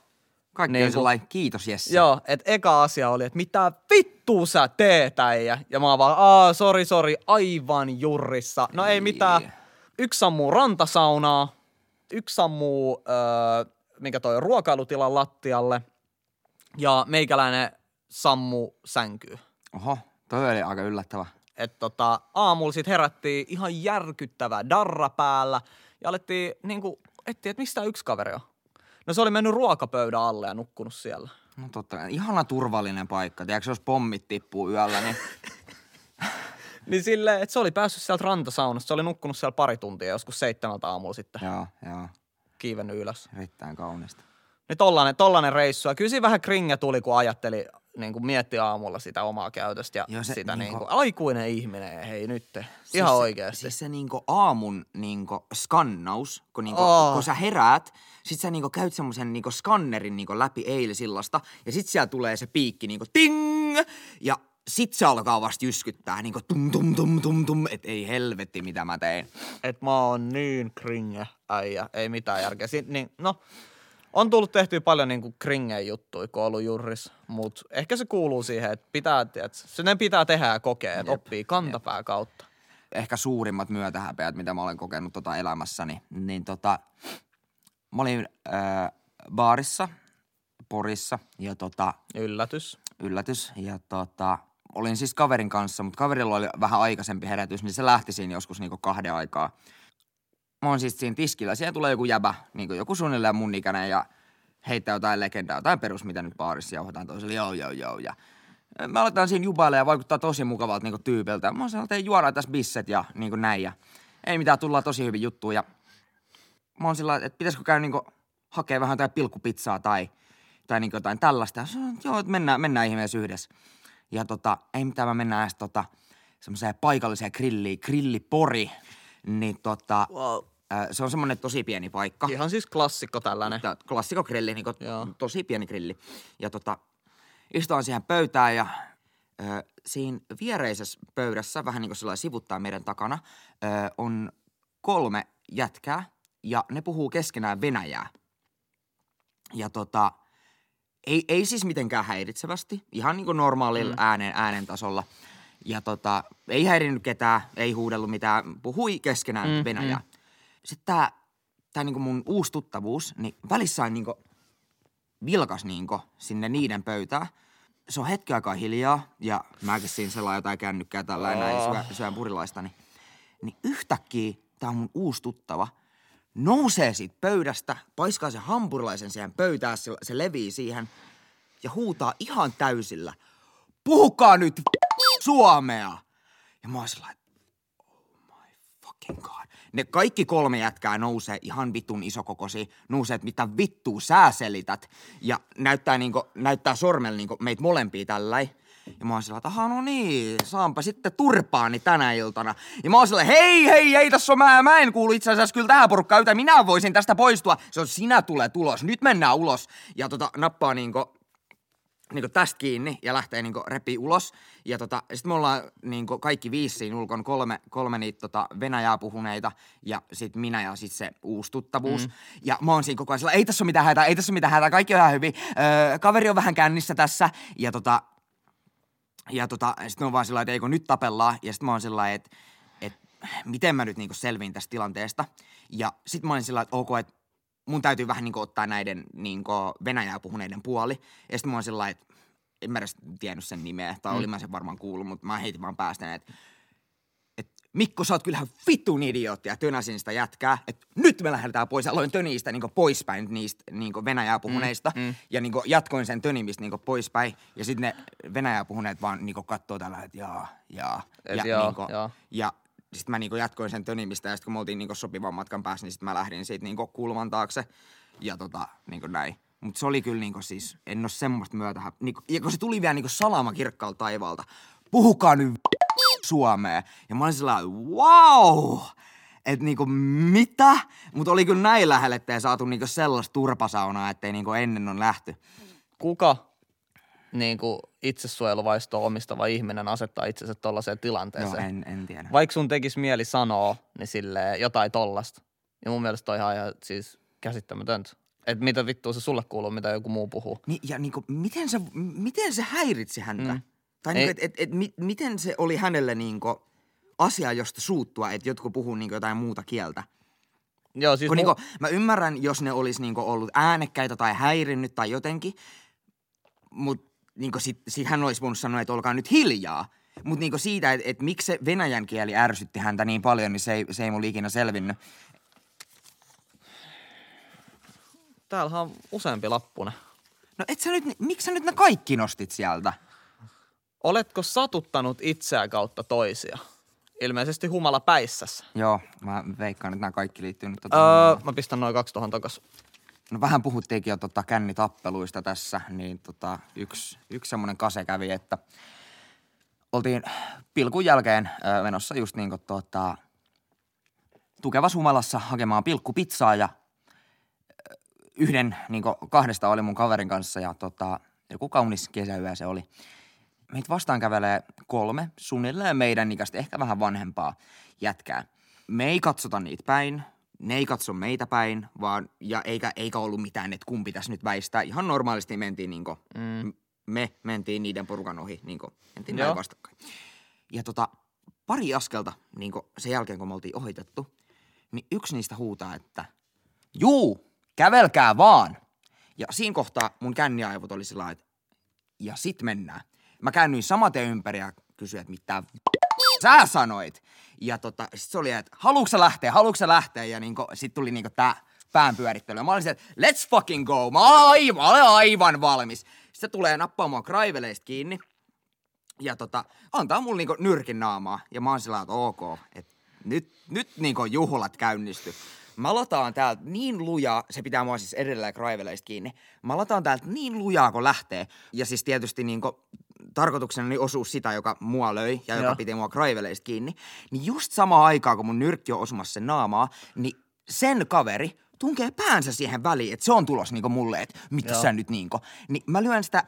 Kaikki Niin on sellainen, kiitos Jesse. Joo, että eka asia oli, että mitä vittua sä teet äijä? Ja mä oon vaan, aa, sori, sori, aivan jurrissa. No ei mitään. Yksi sammuu rantasaunaa, yksi sammuu, öö, minkä toi ruokailutilan lattialle, ja meikäläinen sammu sänkyy. Oho, toi oli aika yllättävä. Et tota, aamulla sit herättiin ihan järkyttävä darra päällä ja alettiin niinku etsiä, että mistä yksi kaveri on. No se oli mennyt ruokapöydän alle ja nukkunut siellä. No totta, ihana turvallinen paikka. Tiedätkö, jos pommit tippuu yöllä, niin *laughs* Niin silleen, että se oli päässyt sieltä rantasaunasta. Se oli nukkunut siellä pari tuntia, joskus seitsemältä aamulla sitten joo, joo, kiivennyt ylös. erittäin kaunista. Niin tollanen, tollanen reissu. Ja kyllä siinä vähän kringe tuli, kun ajatteli, niin kuin mietti aamulla sitä omaa käytöstä ja Joo, se sitä niin niinku- kuin, aikuinen ihminen, hei nyt, ihan Siis oikeasti. Se, siis se niinku aamun niinku skannaus, kun, niinku, Oh. kun sä heräät, sit sä niinku käyt semmosen niinku skannerin niinku läpi eilisillasta, ja sit siellä tulee se piikki niinku ting, ja sit se alkaa vasta jyskyttää niinku tum tum tum tum tum, et ei helvetti mitä mä tein. että mä oon niin kringe äijä, ei mitään järkeä. Si- niin, no, on tullut tehtyä paljon niin kringe juttuja, kun on ollut jurris, mutta ehkä se kuuluu siihen, että pitää, tiedät, se ne pitää tehdä ja kokea, että oppii kantapää kautta. Ehkä suurimmat myötähäpeät, mitä mä olen kokenut tota elämässäni, niin tota, mä olin äh, baarissa Porissa, ja tota, Yllätys. yllätys. Ja tota, olin siis kaverin kanssa, mutta kaverilla oli vähän aikaisempi herätys, niin se lähti siinä joskus niinku kahden aikaa. Mä oon siis siinä tiskillä, siellä tulee joku jäbä, niinku joku suunnilleen mun ikäinen ja heittää jotain legendaa, tai perus, mitä nyt baarissa jauhotaan toiselle, joo joo joo. Ja me aletaan siinä jubailla ja vaikuttaa tosi mukavalta niinku tyypiltä. Mä oon sanonut, että juodaan tässä bisset ja niinku näin. Ja ei mitään, tullaan tosi hyvin juttuun. Ja mä oon sillä että pitäisikö käydä niinku hakea vähän jotain pilkkupizzaa tai, tai niinku jotain tällaista. Sanoin, että joo, että mennään, mennään ihmeessä yhdessä. Ja tota, ei mitään, mä mennään edes tota, semmoiseen paikalliseen grilliin, grillipori. Niin tota, Wow. se on semmoinen tosi pieni paikka. Ihan siis klassikko tällainen. Tää klassikogrilli, niin Joo. tosi pieni grilli. Ja tota, istutaan siihen pöytään ja ö, siinä viereisessä pöydässä, vähän niin kuin sellainen sivuttaa meidän takana, on kolme jätkää ja ne puhuu keskenään venäjää. Ja tota, ei, ei siis mitenkään häiritsevästi, ihan niin kuin normaalilla mm. äänen, äänen tasolla. Ja tota, ei häirinnyt ketään, ei huudellut mitään, puhui keskenään Mm, venäjää. Mm. Sitten tää, tää niinku mun uusi tuttavuus, niin välissä niinku vilkas niinku sinne niiden pöytään. Se on hetki aikaa hiljaa ja mäkin siinä sellainen jotain kännykkää tällä oh. näin Oh. syö, syön purilaista. Niin, niin yhtäkkiä on mun uusi tuttava, nousee siitä pöydästä, paiskaa sen hampurilaisen siihen pöytään, se, se levii siihen ja huutaa ihan täysillä. Puhukaa nyt suomea! Ja mä oon sellainen, fucking god. Ne kaikki kolme jätkää nousee ihan vitun isokokoisia, nousee, että mitä vittua sä selität. Ja näyttää, niinku, näyttää sormella niinku meitä molempia tälläin. Ja mä oon sillä, että no niin, saanpa sitten turpaani tänä iltana. Ja mä oon sillä, hei hei hei, tässä on mä, mä en kuulu itse asiassa kyllä tähän porukkaan, minä voisin tästä poistua. Se on sinä tulee ulos, nyt mennään ulos. Ja tota, nappaa niinku niinku tästä kiinni ja lähtee niinku repii ulos. Ja tota, sitten me ollaan niinku kaikki viisi siinä ulkon kolme, kolme niitä tota venäjää puhuneita ja sitten minä ja sitten se uusi tuttavuus. Mm. Ja mä oon siinä koko ajan sillä, ei tässä ole mitään hätää, ei tässä ole mitään hätää, kaikki on ihan hyvin. Öö, kaveri on vähän kännissä tässä ja tota, ja tota, sitten on vaan sillä että eikö nyt tapellaan. Ja sitten mä oon sillä että, että miten mä nyt niinku selviin tästä tilanteesta. Ja sitten mä olin sillä että ok, että mun täytyy vähän niinku ottaa näiden niinku venäjää puhuneiden puoli. Ja sitten mä oon sillä että en mä edes tiennyt sen nimeä, tai mm. olin mä sen varmaan kuullut, mutta mä heitin vaan päästä, että, että Mikko, sä oot kyllähän vitun idiootti ja tönäsin sitä jätkää, että nyt me lähdetään pois. Aloin tönistä niin poispäin niistä niin venäjää puhuneista mm, mm. ja niin jatkoin sen tönimistä niin poispäin. Ja sitten ne venäjää puhuneet vaan niin katsoo tällä, että jaa, jaa. Et ja, joo, niin kuin, joo. ja sitten mä niin jatkoin sen tönimistä ja sitten kun me oltiin niin sopivan matkan päässä, niin sitten mä lähdin siitä niin kulman taakse ja tota, niin näin. Mutta se oli kyllä niinku siis, en ole semmoista myötä. Niinku, ja kun se tuli vielä niinku salama kirkkaalta taivaalta, puhukaa nyt Suomeen. Ja mä olin sellainen, wow! Että niinku mitä? Mutta oli kyllä näin lähelle, ettei saatu niinku sellaista turpasaunaa, ettei niinku ennen on lähty. Kuka niin kuin itsesuojeluvaistoa omistava ihminen asettaa itsensä tollaiseen tilanteeseen? No en, en tiedä. Vaikka sun tekisi mieli sanoa, niin sille jotain tollasta. Ja mun mielestä on ihan, ihan siis käsittämätöntä. Että mitä vittua se sulle kuuluu, mitä joku muu puhuu. Niin, ja niinku, miten, se, miten se häiritsi häntä? Mm. Tai niinku, että et, et, mi, miten se oli hänelle niinku asia, josta suuttua, että jotkut puhuu niinku jotain muuta kieltä? Joo, siis Kun mu- niinku, mä ymmärrän, jos ne olisi niinku ollut äänekkäitä tai häirinnyt tai jotenkin, mutta niinku sit, sit hän olisi voinut sanoa, että olkaa nyt hiljaa. Mutta niinku siitä, että et miksi se venäjän kieli ärsytti häntä niin paljon, niin se ei, se ei mulle ikinä selvinnyt. Täällähän on useampi lappune. No et sä nyt, miksi sä nyt ne kaikki nostit sieltä? Oletko satuttanut itseä kautta toisia? Ilmeisesti humala päissässä. Joo, mä veikkaan, että nämä kaikki liittyy nyt tota... Öö, mä pistän noin kaksi tuohon takas. No vähän puhuttiinkin jo tota kännitappeluista tässä, niin tota, yksi, yksi semmoinen kase kävi, että oltiin pilkun jälkeen ö, menossa just niin kuin tota, tukevas humalassa hakemaan pilkkupizzaa ja yhden niin kuin kahdesta oli mun kaverin kanssa ja tota, joku kaunis kesäyö se oli. Meitä vastaan kävelee kolme suunnilleen meidän ikäistä, ehkä vähän vanhempaa jätkää. Me ei katsota niitä päin, ne ei katso meitä päin, vaan, ja eikä, eikä ollut mitään, että kumpi tässä nyt väistää. Ihan normaalisti mentiin niinku, mm. me mentiin niiden porukan ohi, niinku, mentiin Joo. näin vastakkain. Ja tota, pari askelta niinku, sen jälkeen, kun me oltiin ohitettu, niin yksi niistä huutaa, että juu, kävelkää vaan. Ja siinä kohtaa mun känniaivot oli sillä että ja sit mennään. Mä käännyin samaten ympäri ja kysyin, että mitä sä sanoit. Ja tota, sit se oli, että haluuks sä lähteä, haluuks sä lähteä? Ja niinku, sit tuli niinku tää pään pyörittely. Ja mä olin se, että let's fucking go. Mä olen aivan, olen aivan valmis. Sitten tulee nappaamaan kraiveleista kiinni. Ja tota, antaa mulle niinku nyrkin naamaa. Ja mä oon sillä että ok, että nyt, nyt niinku juhlat käynnisty. Mä lataan täältä niin lujaa, se pitää mua siis edelleen kraiveleista kiinni. Mä lataan täältä niin lujaa, kun lähtee. Ja siis tietysti niinku, tarkoituksena oli osua sitä, joka mua löi ja joka Joo. piti mua kraiveleista kiinni. Niin just samaan aikaan, kun mun nyrkki on osumassa sen naamaa, niin sen kaveri tunkee päänsä siihen väliin, että se on tulos niinku mulle, että mitä Joo. sä nyt niinku. Niin mä lyön sitä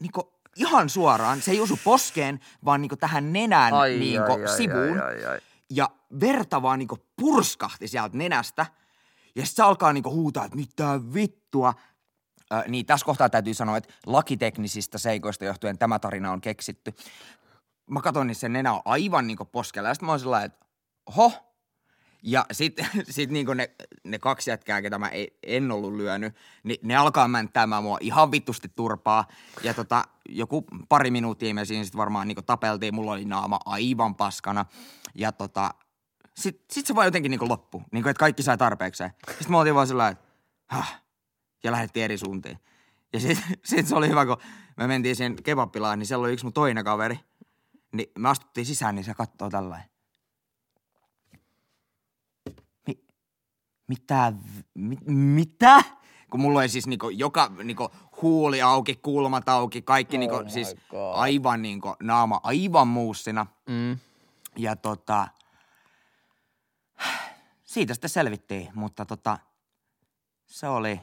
niinku ihan suoraan, se ei osu poskeen, vaan niinku tähän nenään Ai, niinku ai, ai, sivuun. ai, ai, ai. Ja verta vaan niinku purskahti sieltä nenästä. Ja sitten se alkaa niinku huutaa, että mitä vittua. Niin tässä kohtaa täytyy sanoa, että lakiteknisistä seikoista johtuen tämä tarina on keksitty. Mä katson, niin se nenä on aivan niinku poskella. Ja sitten mä oon sellainen, että oho. Ja sitten *laughs* sit niinku ne, ne kaksi jätkää, ketä mä ei, en ollut lyönyt, niin ne alkaa mänttäämään mua ihan vittusti turpaa. Ja tota, joku pari minuuttia me siinä sitten varmaan niinku tapeltiin. Mulla oli naama aivan paskana. Ja tota, sit, sit se vaan jotenkin niinku loppu. Niinku, että kaikki sai tarpeekseen. Sitten me oltiin vaan sillä että Häh? Ja lähdettiin eri suuntiin. Ja sitten *laughs* sit se oli hyvä, kun me mentiin siihen kebappilaan, niin siellä oli yksi mun toinen kaveri. Niin me astuttiin sisään, niin se katsoo tällainen. Mi- mitä? Mi- mitä? Kun mulla oli siis niinku joka niinku huuli auki, kulmat auki, kaikki Oh niinku siis God. aivan niinku naama aivan muussina. Mm. Ja tota, *sighs* siitä sitten selvittiin, mutta tota, se oli,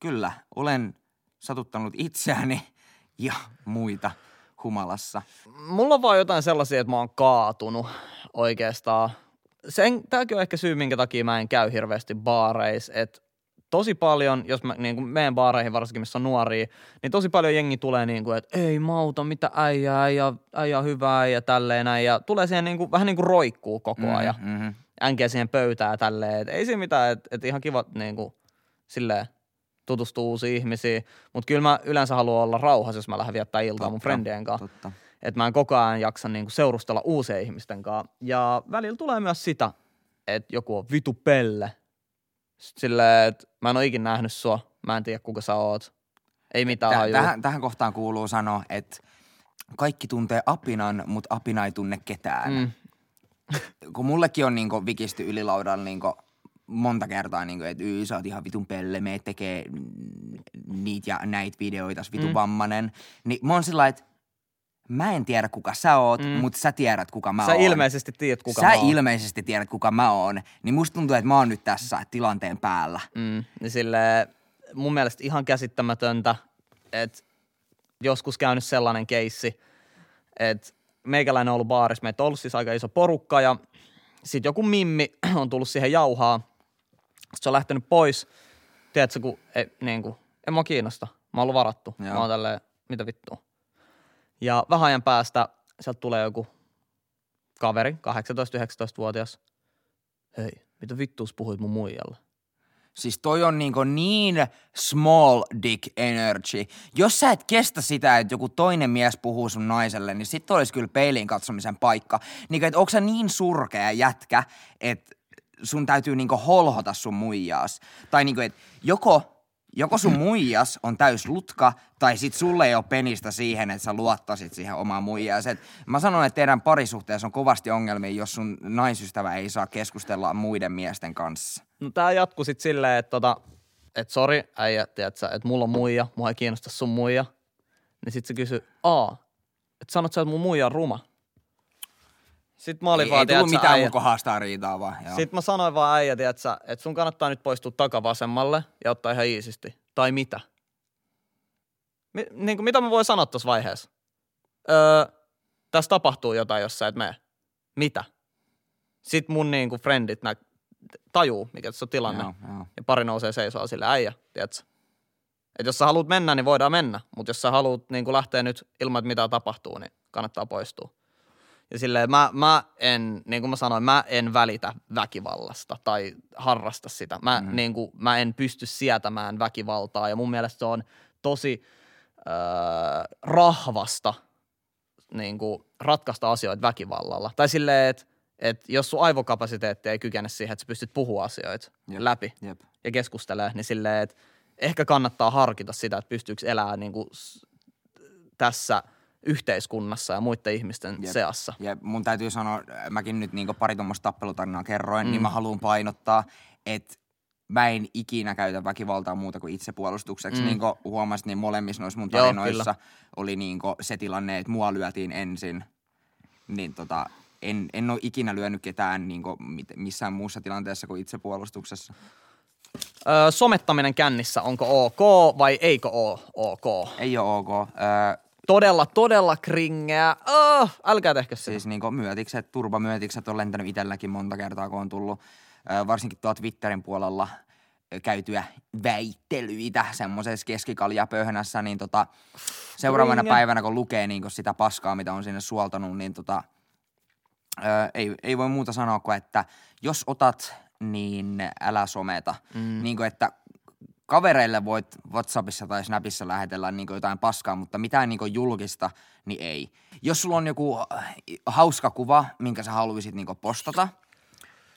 kyllä, olen satuttanut itseäni ja muita humalassa. Mulla on vaan jotain sellaisia, että mä oon kaatunut oikeastaan. Sen, tääkin on ehkä syy, minkä takia mä en käy hirveästi baareissa, että tosi paljon, jos mä niin kuin menen baareihin varsinkin, missä on nuoria, niin tosi paljon jengi tulee niin kuin, että ei mauta, mitä äijää, äijä, äijä on hyvää ja tälleen näin. Ja tulee siihen niin kuin, vähän niin kuin roikkuu koko ajan. Mm-hmm. Änkeä siihen pöytään tälleen. Et ei siinä mitään, että et ihan kiva niin kuin, silleen tutustua uusiin ihmisiin. Mutta kyllä mä yleensä haluan olla rauhassa, jos mä lähden viettää iltaa mun friendien kanssa. Totta. että mä en koko ajan jaksa niinku seurustella uusien ihmisten kanssa. Ja välillä tulee myös sitä, että joku on vitu pelle. Silleen, että mä en ole ikinä nähnyt sua, mä en tiedä kuka sä oot. Ei mitään Täh- tähän, tähän kohtaan kuuluu sanoa, että kaikki tuntee apinan, mutta apina ei tunne ketään. Mm. Kun mullekin on niinku vikisty ylilaudalla niinku monta kertaa, niinku, että "Yy, sä oot ihan vitun pelle, me tekee niitä ja näitä videoita, sä vitun Mm. mm. vammanen. Niin mä oon sillä että mä en tiedä kuka sä oot, Mm. mutta sä tiedät kuka mä Sä oon. ilmeisesti tiedät kuka sä mä oon. ilmeisesti tiedät kuka mä oon. Niin musta tuntuu, että mä oon nyt tässä tilanteen päällä. Mm, niin sille mun mielestä ihan käsittämätöntä, että joskus käynyt sellainen keissi, että meikäläinen on ollut baarissa, meitä on ollut siis aika iso porukka ja sitten joku mimmi on tullut siihen jauhaa, se on lähtenyt pois, tiedätkö, kun ei, niin kuin, en mua kiinnosta, mä oon ollut varattu, Joo. mä oon tälleen, mitä vittua. Ja vähän ajan päästä sieltä tulee joku kaveri, 18-19-vuotias, hei, mitä vittuus puhuit mun muijalle? Siis toi on niinku niin small dick energy. Jos sä et kestä sitä, että joku toinen mies puhuu sun naiselle, niin sit olisi kyllä peiliin katsomisen paikka. Niinku, että onko sä niin surkea jätkä, että sun täytyy niinku holhota sun muijaas. Tai niinku, että joko, joko sun *laughs* muijas on täys lutka, tai sit sulle ei ole penistä siihen, että sä luottasit siihen omaan muijaas. Et mä sanon, että teidän parisuhteessa on kovasti ongelmia, jos sun naisystävä ei saa keskustella muiden miesten kanssa. No tää jatkuu sit silleen, että tota, et sori äijä, tiedätkö, että mulla on muija, mua ei kiinnosta sun muija. Niin sit se kysyi, aa, että sanot sä, että mun muija on ruma. Sitten mä olin ei, vaan, ei tullut mitään äijä. kohdastaan riitaa vaan. Joo. Sitten mä sanoin vaan äijä, että sun kannattaa nyt poistua takavasemmalle ja ottaa ihan iisisti. Tai mitä? Mi- niin kuin, mitä mä voin sanoa tuossa vaiheessa? Öö, tässä tapahtuu jotain, jos sä et mene. Mitä? Sitten mun niin kuin friendit nä- tajuu, mikä tässä on tilanne. Joo, joo. Ja pari nousee seisoo sille äijä, tiedätkö? Et jos sä haluat mennä, niin voidaan mennä. Mutta jos sä haluat niin lähteä nyt ilman, että mitä tapahtuu, niin kannattaa poistua. Ja silleen mä, mä en, niin kuin mä sanoin, mä en välitä väkivallasta tai harrasta sitä. Mä, mm. niin kuin, mä en pysty sietämään väkivaltaa ja mun mielestä se on tosi äh, rahvasta niin kuin, ratkaista asioita väkivallalla. Tai silleen, että et jos sun aivokapasiteetti ei kykene siihen, että sä pystyt puhua asioita Jep. läpi Jep. ja keskustelee, niin silleen, että ehkä kannattaa harkita sitä, että pystyykö elämään niin kuin tässä yhteiskunnassa ja muiden ihmisten Jep. seassa. Ja mun täytyy sanoa, mäkin nyt niinku pari tuommoista tappelutarinaa kerroin, mm. niin mä haluan painottaa, että mä en ikinä käytä väkivaltaa muuta kuin itsepuolustukseksi. Mm. Niin kuin huomasit, niin molemmissa noissa mun Joo, tarinoissa oli niinku se tilanne, että mua lyötiin ensin. Niin tota, en, en ole ikinä lyönyt ketään mit- missään muussa tilanteessa kuin itsepuolustuksessa. Öö, somettaminen kännissä, onko ok vai eikö oo ok? Ei ole ok. Öö, Todella, todella kringeä. Oh, älkää tehkö sitä. Siis niinku myötikset, turbamyötikset on lentänyt itselläkin monta kertaa, kun on tullut varsinkin tuolta Twitterin puolella käytyä väittelyitä semmoisessa keskikaljapöhnässä, niin tota, seuraavana Kringe. päivänä, kun lukee niinku sitä paskaa, mitä on sinne suoltanut, niin tota, ö, ei, ei voi muuta sanoa kuin, että jos otat, niin älä someta. Mm. Niin kuin, että kavereille voit Whatsappissa tai Snapissa lähetellä niin jotain paskaa, mutta mitään niin julkista, niin ei. Jos sulla on joku äh, hauska kuva, minkä sä haluaisit niin postata,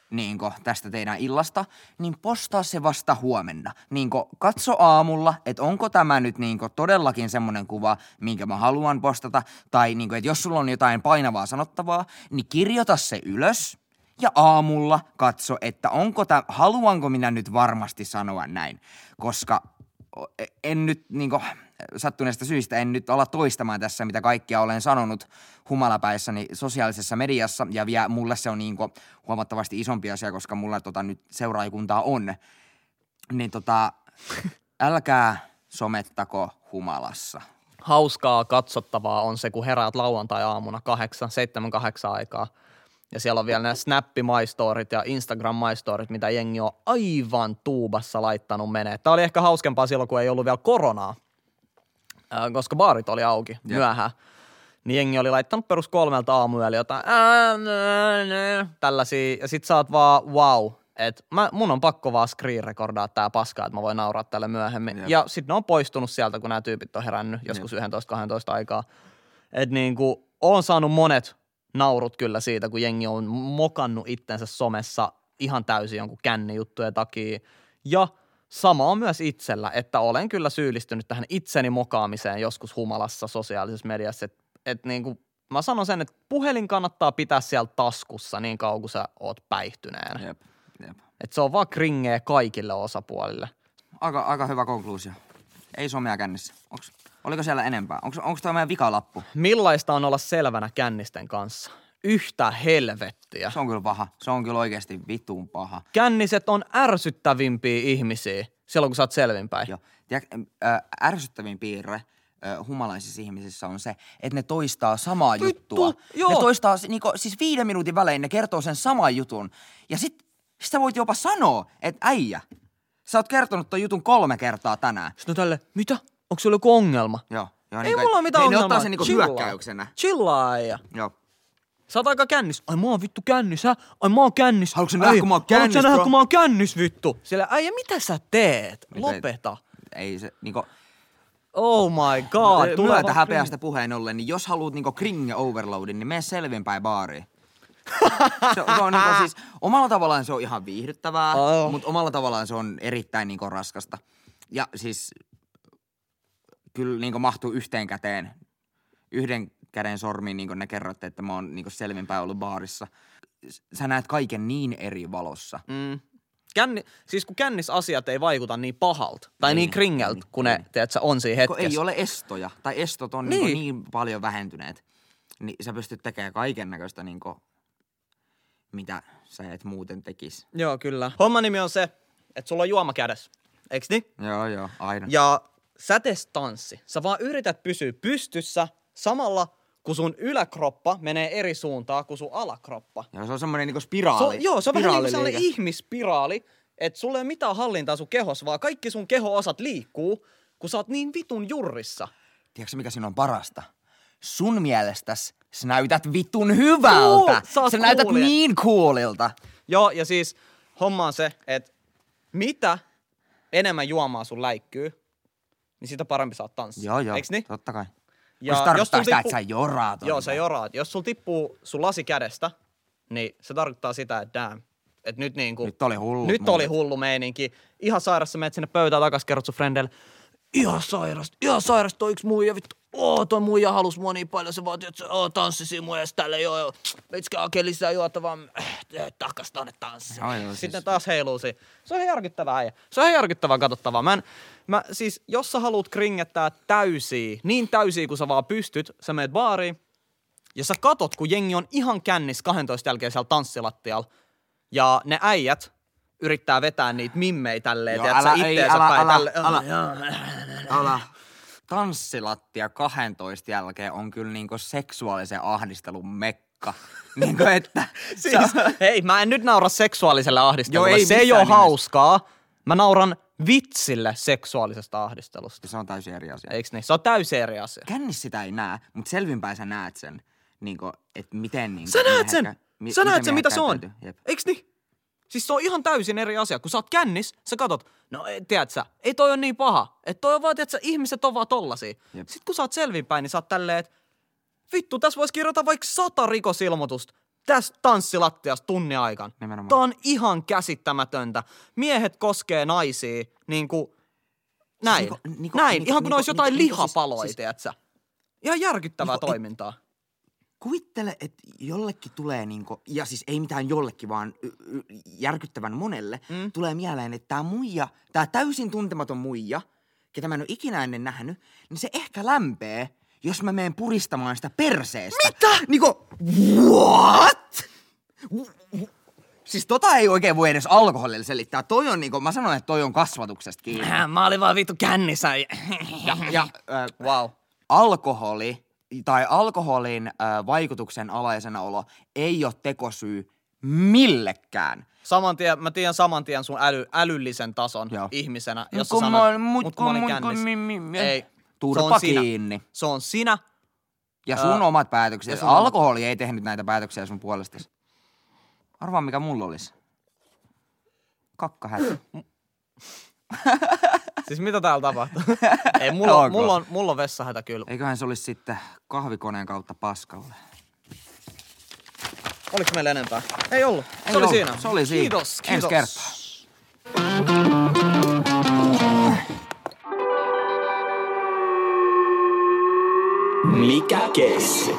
niin tästä teidän illasta, niin postaa se vasta huomenna. Niin katso aamulla, että onko tämä nyt niin todellakin semmoinen kuva, minkä mä haluan postata, tai niin että jos sulla on jotain painavaa sanottavaa, niin kirjoita se ylös, ja aamulla katso, että onko tämä, haluanko minä nyt varmasti sanoa näin, koska o- en nyt niinku, sattuneesta syistä en nyt ala toistamaan tässä, mitä kaikkia olen sanonut humalapäissäni sosiaalisessa mediassa, ja vielä mulle se on niinku huomattavasti isompi asia, koska mulla tota nyt seuraajakuntaa on, niin tota, *laughs* älkää somettako humalassa. Hauskaa katsottavaa on se, kun heräät lauantai-aamuna kahdeksan, seitsemän, kahdeksan aikaa. Ja siellä on vielä nämä Snap-maistorit ja Instagram-maistorit, mitä jengi on aivan tuubassa laittanut menee. Tämä oli ehkä hauskempaa silloin, kun ei ollut vielä koronaa, koska baarit oli auki Jep. myöhään. Niin jengi oli laittanut perus kolmelta aamuyöllä jotain ää, tällaisia. Ja sit sä oot vaan wow, että mun on pakko vaan screen recordaa tää paska, että mä voin nauraa tälle myöhemmin. Jep. Ja sit ne on poistunut sieltä, kun nämä tyypit on herännyt joskus 11-12 aikaa. Et niinku, oon saanut monet naurut kyllä siitä, kun jengi on mokannut itsensä somessa ihan täysin jonkun kännijuttujen takia. Ja sama on myös itsellä, että olen kyllä syyllistynyt tähän itseni mokaamiseen joskus humalassa sosiaalisessa mediassa. Että et niinku, mä sanon sen, että puhelin kannattaa pitää siellä taskussa niin kauan kuin sä oot päihtyneenä. Jep, jep. Että se on vaan kringeä kaikille osapuolille. Aika, aika hyvä konkluusio. Ei somea kännissä. Onks, oliko siellä enempää? Onko, onko tämä meidän vikalappu? Millaista on olla selvänä kännisten kanssa? Yhtä helvettiä. Se on kyllä paha. Se on kyllä oikeasti vittuun paha. Känniset on ärsyttävimpiä ihmisiä silloin, kun sä oot selvinpäin. Joo. Tiedät, äh, ärsyttävin piirre äh, humalaisissa ihmisissä on se, että ne toistaa samaa Vittu, juttua. joo. Ne toistaa, s- niinku, siis viiden minuutin välein ne kertoo sen saman jutun. Ja sit, sit sä voit jopa sanoa, että äijä, sä oot kertonut ton jutun kolme kertaa tänään. Sitten tälle, mitä? Onko sulla joku ongelma? Joo. joo Ei niinku, mulla ole mitään ne, ongelmaa. Ne ottaa sen niinku Chillaa. hyökkäyksenä. Chillaa äijä. Joo. Sä oot aika kännis. Ai mä oon vittu kännis, hä? Ai mä oon kännis. Haluatko nähdä, kun mä oon Haluatko kännis, sä nähdä, kun mä oon kännis, vittu? Sillä äijä, mitä sä teet? Mitä- Lopeta. Ei se, niinku, Oh my god. Tulee Tulee vaan häpeästä puheen ollen, niin jos haluat niinku kringe overloadin, niin mene selvinpäin baariin. *laughs* se, se on niinku siis, omalla tavallaan se on ihan viihdyttävää, Oh. mutta omalla tavallaan se on erittäin niinku raskasta. Ja siis kyllä niinku mahtuu yhteen käteen, yhden käden sormiin niinku ne kerrotte, että mä oon niinku selvinpäin ollut baarissa. Sä näet kaiken niin eri valossa. Mm. Känni, siis kun kännis asiat ei vaikuta niin pahalta tai Ei, niin kringeltä, ei, kun ne, ei. teet sä, on siinä Kun hetkessä. ei ole estoja, tai estot on Niin. niin, niin paljon vähentyneet, niin sä pystyt tekemään kaiken näköistä, niinku, mitä sä et muuten tekis. Joo, kyllä. Homman nimi on se, että sulla on juoma kädessä. Eiks niin? Joo, joo, aina. Ja sä tanssi. Sä vaan yrität pysyä pystyssä samalla, kun sun yläkroppa menee eri suuntaan kuin sun alakroppa. Ja se on semmoinen niinku Se spiraali. on, joo, se on vähän niin kuin sellainen ihmispiraali, että sulla ei ole mitään hallintaa sun kehossa, vaan kaikki sun keho-osat liikkuu, kun sä oot niin vitun jurrissa. Tiedätkö mikä siinä on parasta? Sun mielestäs sä näytät vitun hyvältä. Cool, sä sä näytät coolia. niin coolilta. Joo, ja siis homma on se, että mitä enemmän juomaa sun läikkyy, niin sitä parempi saat tanssia. Joo, joo, Eiks niin? totta kai. Ja Ja se jos tarkoittaa sitä, tippu- että sä joraat. Joo, sä joraat. Jos sul tippuu sun lasi kädestä, niin se tarkoittaa sitä, että damn. Että nyt niinku... Nyt oli hullut Nyt oli muut. hullu meininki. Ihan sairassa menet sinne pöytään takas, kerrot sun frendeille. Ihan sairasta, ihan sairasta toi yksi muija, vittu. Oo, toi muija halus mua niin paljon, se vaati, että se oo, tanssisi mun edes tälle, joo, joo. Vitsikää oikein lisää juotavaa, äh, takas tonne tanssiin. Joo, joo, Sitten siis- taas heiluu. Se on ihan järkyttävää äijä. Se on ihan järkyttävää katsottavaa. Mä, en, mä siis, jos sä haluat kringettää täysiä, niin täysiä kuin sä vaan pystyt, sä meet baariin, ja sä katot, kun jengi on ihan kännis 12 jälkeen siellä tanssilattialla, ja ne äijät yrittää vetää niitä mimmei tälleen, Joo, tiedät sä älä- ei, itteensä älä- päin älä- tälle. älä. Joo. Älä. Tanssilattia 12 jälkeen on kyllä niinku seksuaalisen ahdistelun mekka. *laughs* niinku että... *laughs* Siis, hei, mä en nyt naura seksuaaliselle ahdistelulle. Joo, ei se ei ole nimessä. hauskaa. Mä nauran vitsille seksuaalisesta ahdistelusta. Se on täysin eri asia. Eiks niin? Se on täysin eri asia. Kännissä sitä ei näe, mutta selvinpäin sä näet sen, niinku, että miten niinku, Sä näet sen! mi- sä näet sen, mitä se on. Eiks niin? Siis se on ihan täysin eri asia. Kun sä oot kännis, sä katot, no ei, tiedät sä, ei toi on niin paha. Että toi on vaan, tiedät sä, ihmiset on vaan tollasia. Jep. Sitten kun sä oot selvinpäin, niin sä oot tälleen, että vittu, tässä voisi kirjoittaa vaikka sata rikosilmoitusta tästä tanssilattiasta tunnin aikaan. Nimenomaan. Tää on ihan käsittämätöntä. Miehet koskee naisia niin kuin näin. niinku- niinku- näin, niinku- ihan kuin ne niinku- olisi jotain niinku lihapaloja, siis- tiedät sä. Ihan järkyttävää et- toimintaa. Kuvittele, että jollekin tulee niinku, ja siis ei mitään jollekin, vaan järkyttävän monelle, mm. tulee mieleen, että tämä muija, tämä täysin tuntematon muija, ketä mä en ole ikinä ennen nähnyt, niin se ehkä lämpee, jos mä menen puristamaan sitä perseestä. Mitä? Niinku, what? Siis tota ei oikein voi edes alkoholilla selittää. Toi on niinku, mä sanoin, että toi on kasvatuksesta kiinni. Mä olin vaan vittu kännissä. Ja, ja äh, *laughs* wow. alkoholi tai alkoholin äh, vaikutuksen alaisena olo ei ole tekosyy millekään. Saman tien, mä tiedän saman tien sun äly, älyllisen tason Joo. ihmisenä, Mut jos kun sä mä sanoit, oon- mut mut kun- mä olin mut kun mi- mi- mi- Ei, Turpa se on sinä. kiinni. Se on sinä. Ja sun Ää, omat päätökset. sun omat- Alkoholi ei tehnyt näitä päätöksiä sun puolestasi. Arvaa mikä mulla olisi. Kakkahätä. *laughs* Siis mitä täällä tapahtuu? *laughs* Ei, mulla, Ok. on, mulla, on, mulla on vessahätä kyllä. Eiköhän se olisi sitten kahvikoneen kautta paskalle. Oliko meillä enempää? Ei ollut. Se Ei oli ollut. siinä. Se oli siinä. Kiitos, Ensi kiitos. kertaa. Mikä kesi?